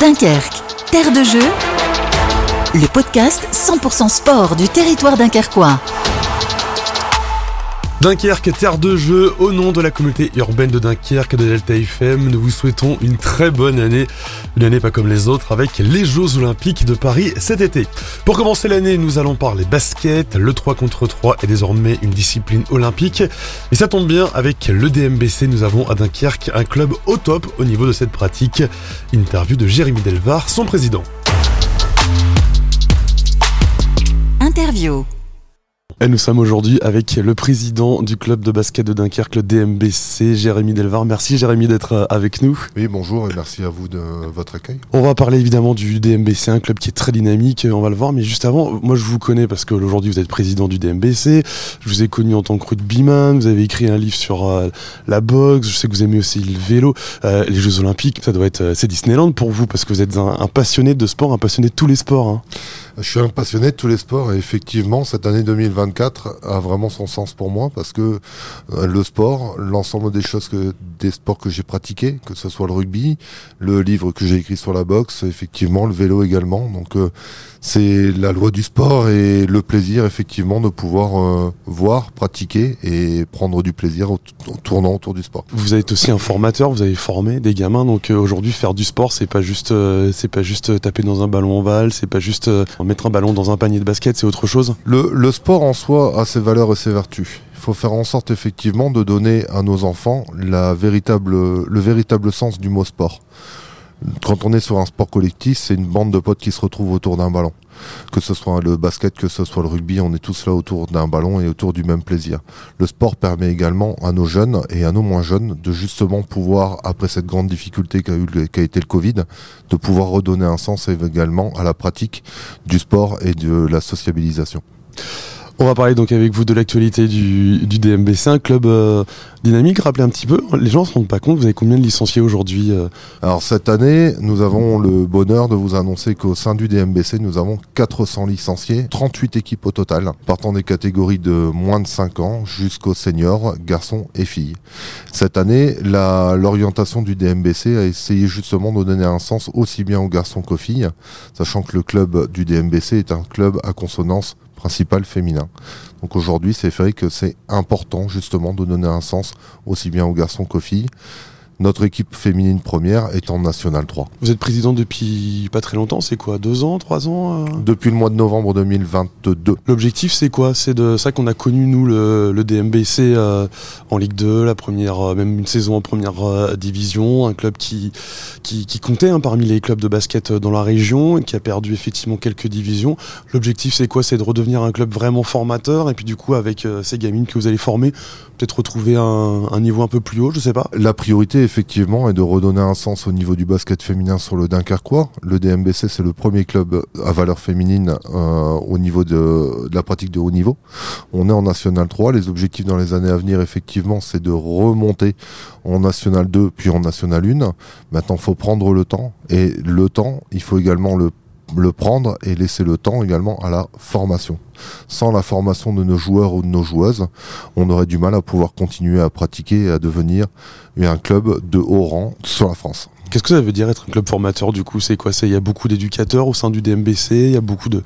Dunkerque, terre de jeu, le podcast 100% sport du territoire dunkerquois. Dunkerque, terre de jeu, au nom de la communauté urbaine de Dunkerque de Delta FM, nous vous souhaitons une très bonne année, une année pas comme les autres, avec les Jeux Olympiques de Paris cet été. Pour commencer l'année, nous allons parler basket, le 3 contre 3 est désormais une discipline olympique, et ça tombe bien, avec le DMBC, nous avons à Dunkerque un club au top au niveau de cette pratique. Interview de Jérémy Delvar, son président. Interview. Et nous sommes aujourd'hui avec le président du club de basket de Dunkerque, le DMBC, Jérémy Delvar. Merci Jérémy d'être euh, avec nous. Oui, bonjour et merci à vous de votre accueil. On va parler évidemment du DMBC, un club qui est très dynamique, on va le voir, mais juste avant, moi je vous connais parce qu'aujourd'hui vous êtes président du DMBC, je vous ai connu en tant que rugbyman, vous avez écrit un livre sur euh, la boxe, je sais que vous aimez aussi le vélo, euh, les Jeux Olympiques, ça doit être, c'est Disneyland pour vous parce que vous êtes un, passionné de sport, un passionné de tous les sports. Hein. Je suis un passionné de tous les sports et effectivement, cette année 2024 a vraiment son sens pour moi parce que euh, le sport, l'ensemble des choses que des sports que j'ai pratiqués, que ce soit le rugby, le livre que j'ai écrit sur la boxe, effectivement, le vélo également. Donc euh, c'est la loi du sport et le plaisir effectivement de pouvoir euh, voir, pratiquer et prendre du plaisir en tournant autour du sport. Vous êtes aussi un formateur, vous avez formé des gamins, donc aujourd'hui faire du sport, c'est pas juste, c'est pas juste taper dans un ballon ovale, c'est pas juste mettre un ballon dans un panier de basket, c'est autre chose le, le, sport en soi a ses valeurs et ses vertus. Il faut faire en sorte effectivement de donner à nos enfants la véritable, le véritable sens du mot sport. Quand on est sur un sport collectif, c'est une bande de potes qui se retrouvent autour d'un ballon que ce soit le basket, que ce soit le rugby, on est tous là autour d'un ballon et autour du même plaisir. Le sport permet également à nos jeunes et à nos moins jeunes de justement pouvoir, après cette grande difficulté qu'a, qu'a été le Covid, de pouvoir redonner un sens également à la pratique du sport et de la sociabilisation. On va parler donc avec vous de l'actualité du, du DMBC, un club euh, dynamique. Rappelez un petit peu, les gens ne se rendent pas compte, vous avez combien de licenciés aujourd'hui euh? Alors cette année, nous avons le bonheur de vous annoncer qu'au sein du DMBC, nous avons 400 licenciés, 38 équipes au total, partant des catégories de moins de 5 ans jusqu'aux seniors, garçons et filles. Cette année, l'orientation du DMBC a essayé justement de donner un sens aussi bien aux garçons qu'aux filles, sachant que le club du DMBC est un club à consonance principal féminin. Donc aujourd'hui, c'est vrai que c'est important justement de donner un sens aussi bien aux garçons qu'aux filles. Notre équipe féminine première est en National 3. Vous êtes président depuis pas très longtemps, c'est quoi Deux ans, trois ans euh Depuis le mois de novembre 2022. L'objectif c'est quoi? C'est de ça qu'on a connu nous le, le DMBC euh, en Ligue 2, la première, euh, même une saison en première division, un club qui, qui, qui comptait hein, parmi les clubs de basket dans la région, qui a perdu effectivement quelques divisions. L'objectif c'est quoi? C'est de redevenir un club vraiment formateur et puis du coup avec ces gamines que vous allez former, peut-être retrouver un, un niveau un peu plus haut, je sais pas. La priorité effectivement et de redonner un sens au niveau du basket féminin sur le Dunkerquois. Le DMBC, c'est le premier club à valeur féminine euh, au niveau de, la pratique de haut niveau. On est en National 3. Les objectifs dans les années à venir, effectivement, c'est de remonter en National 2 puis en National 1. Maintenant, il faut prendre le temps. Et le temps, il faut également le le prendre et laisser le temps également à la formation. Sans la formation de nos joueurs ou de nos joueuses, on aurait du mal à pouvoir continuer à pratiquer et à devenir un club de haut rang sur la France. Qu'est-ce que ça veut dire être un club formateur du coup C'est quoi? Il y a beaucoup d'éducateurs au sein du DMBC, il y a beaucoup de,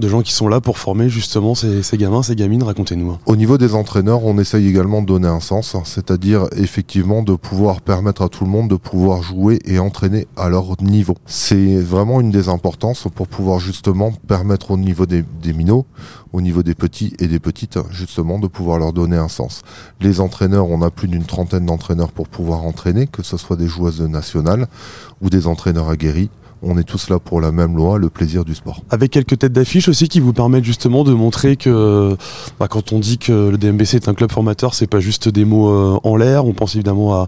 gens qui sont là pour former justement ces, gamins, ces gamines, racontez-nous. Au niveau des entraîneurs, on essaye également de donner un sens, c'est-à-dire effectivement de pouvoir permettre à tout le monde de pouvoir jouer et entraîner à leur niveau. C'est vraiment une des importances pour pouvoir justement permettre au niveau des, des minots, au niveau des petits et des petites, justement de pouvoir leur donner un sens. Les entraîneurs, on a plus d'une trentaine d'entraîneurs pour pouvoir entraîner, que ce soit des joueuses nationales, ou des entraîneurs aguerris. On est tous là pour la même loi, le plaisir du sport. Avec quelques têtes d'affiche aussi qui vous permettent justement de montrer que bah, quand on dit que le DMBC est un club formateur, c'est pas juste des mots euh, en l'air. On pense évidemment à,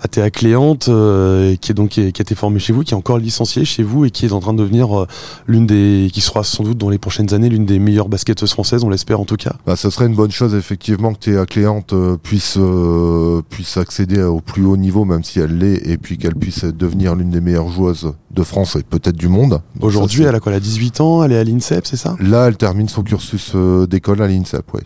à Théa Cléante, euh, qui est donc qui, a été formée chez vous, qui est encore licenciée chez vous et qui est en train de devenir euh, l'une des, qui sera sans doute dans les prochaines années l'une des meilleures basketteuses françaises, on l'espère en tout cas. Bah, ce serait une bonne chose effectivement que Théa Cléante euh, puisse puisse accéder au plus haut niveau, même si elle l'est, et puis qu'elle puisse devenir l'une des meilleures joueuses de France et peut-être du monde. Aujourd'hui, elle a quoi Elle a 18 ans, elle est à l'INSEP, c'est ça? Là, elle termine son cursus d'école à l'INSEP, oui.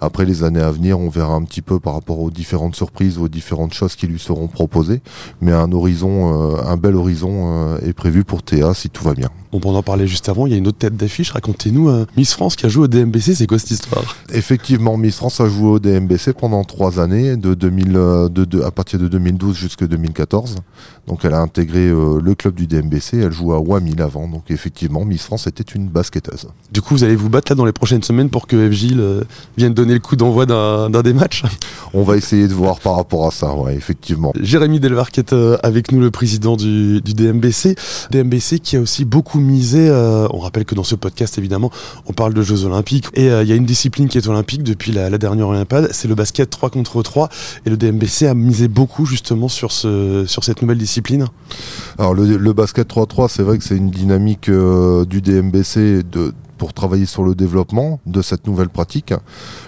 Après les années à venir, on verra un petit peu par rapport aux différentes surprises, aux différentes choses qui lui seront proposées. Mais un horizon, un bel horizon est prévu pour Théa si tout va bien. On peut en parler juste avant, il y a une autre tête d'affiche, racontez-nous, euh, Miss France qui a joué au DMBC, c'est quoi cette histoire? Effectivement, Miss France a joué au DMBC pendant trois années, de 2000, euh, de, à partir de 2012 jusqu'à 2014. Donc elle a intégré euh, le club du DMBC, elle joue à Wamil avant, donc effectivement, Miss France était une basketteuse. Du coup, vous allez vous battre là dans les prochaines semaines pour que F. Gilles vienne donner le coup d'envoi d'un des matchs? On va essayer de voir par rapport à ça, ouais, effectivement. Jérémy Delvar qui est avec nous, le président du, du DMBC. DMBC qui a aussi beaucoup misé. Euh, on rappelle que dans ce podcast, évidemment, on parle de Jeux Olympiques. Et euh, il y a une discipline qui est olympique depuis la, dernière Olympiade, c'est le basket 3 contre 3. Et le DMBC a misé beaucoup justement sur, ce, sur cette nouvelle discipline. Alors le, basket 3-3, c'est vrai que c'est une dynamique euh, du DMBC pour travailler sur le développement de cette nouvelle pratique.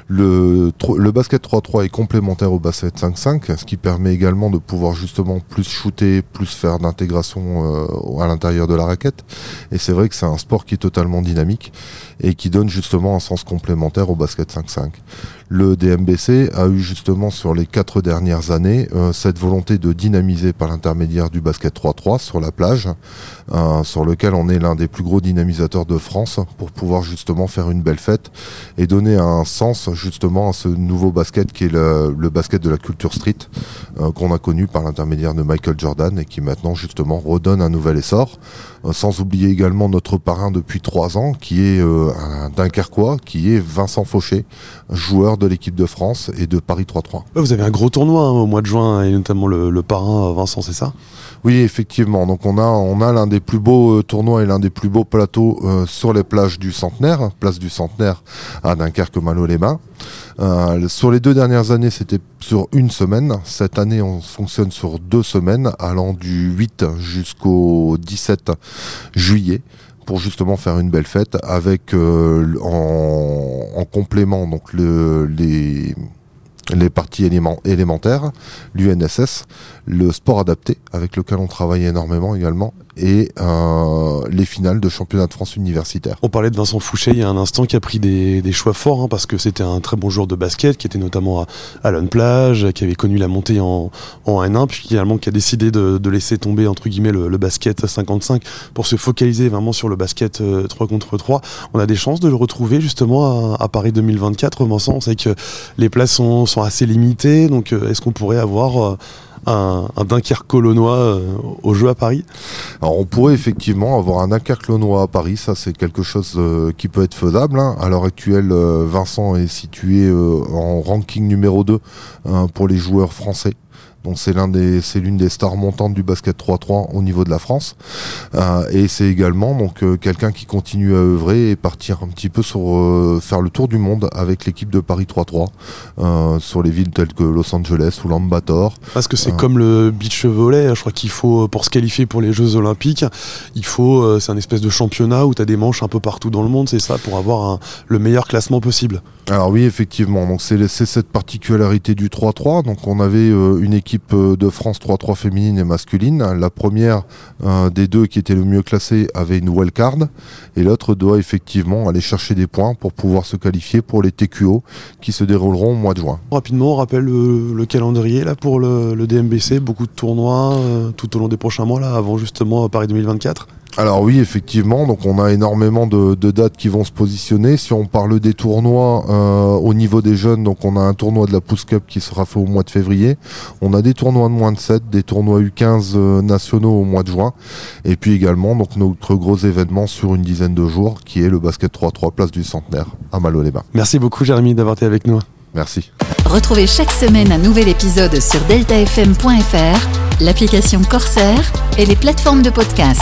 Le, basket 3-3 est complémentaire au basket 5-5, ce qui permet également de pouvoir justement plus shooter, plus faire d'intégration euh, à l'intérieur de la raquette. Et c'est vrai que c'est un sport qui est totalement dynamique et qui donne justement un sens complémentaire au basket 5-5. Le DMBC a eu justement sur les quatre dernières années euh, cette volonté de dynamiser par l'intermédiaire du basket 3-3 sur la plage, euh, sur lequel on est l'un des plus gros dynamisateurs de France pour pouvoir justement faire une belle fête et donner un sens justement à ce nouveau basket qui est le, basket de la culture street euh, qu'on a connu par l'intermédiaire de Michael Jordan et qui maintenant justement redonne un nouvel essor. Euh, sans oublier également notre parrain depuis trois ans qui est euh, un Dunkerquois, qui est Vincent Fauché, joueur de l'équipe de France et de Paris 3-3. Vous avez un gros tournoi hein, au mois de juin et notamment le, le parrain Vincent, c'est ça? Oui, effectivement. Donc on a on a l'un des plus beaux euh, tournois et l'un des plus beaux plateaux euh, sur les plages du Centenaire, place du Centenaire à Dunkerque, Malo-les-Bains. Euh, sur les deux dernières années, c'était sur une semaine. Cette année, on fonctionne sur deux semaines, allant du 8 jusqu'au 17 juillet pour justement faire une belle fête avec en, en, complément donc le, les les parties élémentaires, l'UNSS, le sport adapté, avec lequel on travaille énormément également, et euh, les finales de championnat de France universitaire. On parlait de Vincent Fouché il y a un instant qui a pris des, choix forts hein, parce que c'était un très bon joueur de basket qui était notamment à, à Plage, qui avait connu la montée en, en N1 puis finalement qui a décidé de, laisser tomber entre guillemets le, basket 55 pour se focaliser vraiment sur le basket 3 euh, contre 3. On a des chances de le retrouver justement à, Paris 2024. Vincent, on sait que les places sont, sont assez limitées donc euh, est-ce qu'on pourrait avoir un, un Dunkerque colonois euh, au jeu à Paris Alors on pourrait effectivement avoir un Dunkerque colonois à Paris, ça c'est quelque chose euh, qui peut être faisable. Hein. À l'heure actuelle, euh, Vincent est situé en ranking numéro 2 hein, pour les joueurs français. Donc c'est l'un des, c'est l'une des stars montantes du basket 3-3 au niveau de la France. Euh, et c'est également donc euh, quelqu'un qui continue à œuvrer et partir un petit peu sur euh, faire le tour du monde avec l'équipe de Paris 3-3 sur les villes telles que Los Angeles ou Lambator. Parce que c'est comme le beach volley, je crois qu'il faut pour se qualifier pour les Jeux Olympiques, il faut c'est un espèce de championnat où tu as des manches un peu partout dans le monde, c'est ça pour avoir le meilleur classement possible. Alors oui, effectivement. Donc c'est cette particularité du 3-3. Donc on avait une équipe euh, de France 3-3 féminine et masculine. La première euh, des deux qui était le mieux classée avait une wildcard et l'autre doit effectivement aller chercher des points pour pouvoir se qualifier pour les TQO qui se dérouleront au mois de juin. Rapidement, on rappelle le, calendrier là pour le, DMBC, beaucoup de tournois tout au long des prochains mois là, avant justement Paris 2024. Alors oui, effectivement, donc on a énormément de, dates qui vont se positionner. Si on parle des tournois euh, au niveau des jeunes, donc on a un tournoi de la Pouce Cup qui sera fait au mois de février. On a des tournois de moins de 7, des tournois U15 euh, nationaux au mois de juin. Et puis également donc notre gros événement sur une dizaine de jours qui est le basket 3-3 place du centenaire à Malo-les-Bains. Merci beaucoup Jérémy d'avoir été avec nous. Merci. Retrouvez chaque semaine un nouvel épisode sur deltafm.fr, l'application Corsair et les plateformes de podcast.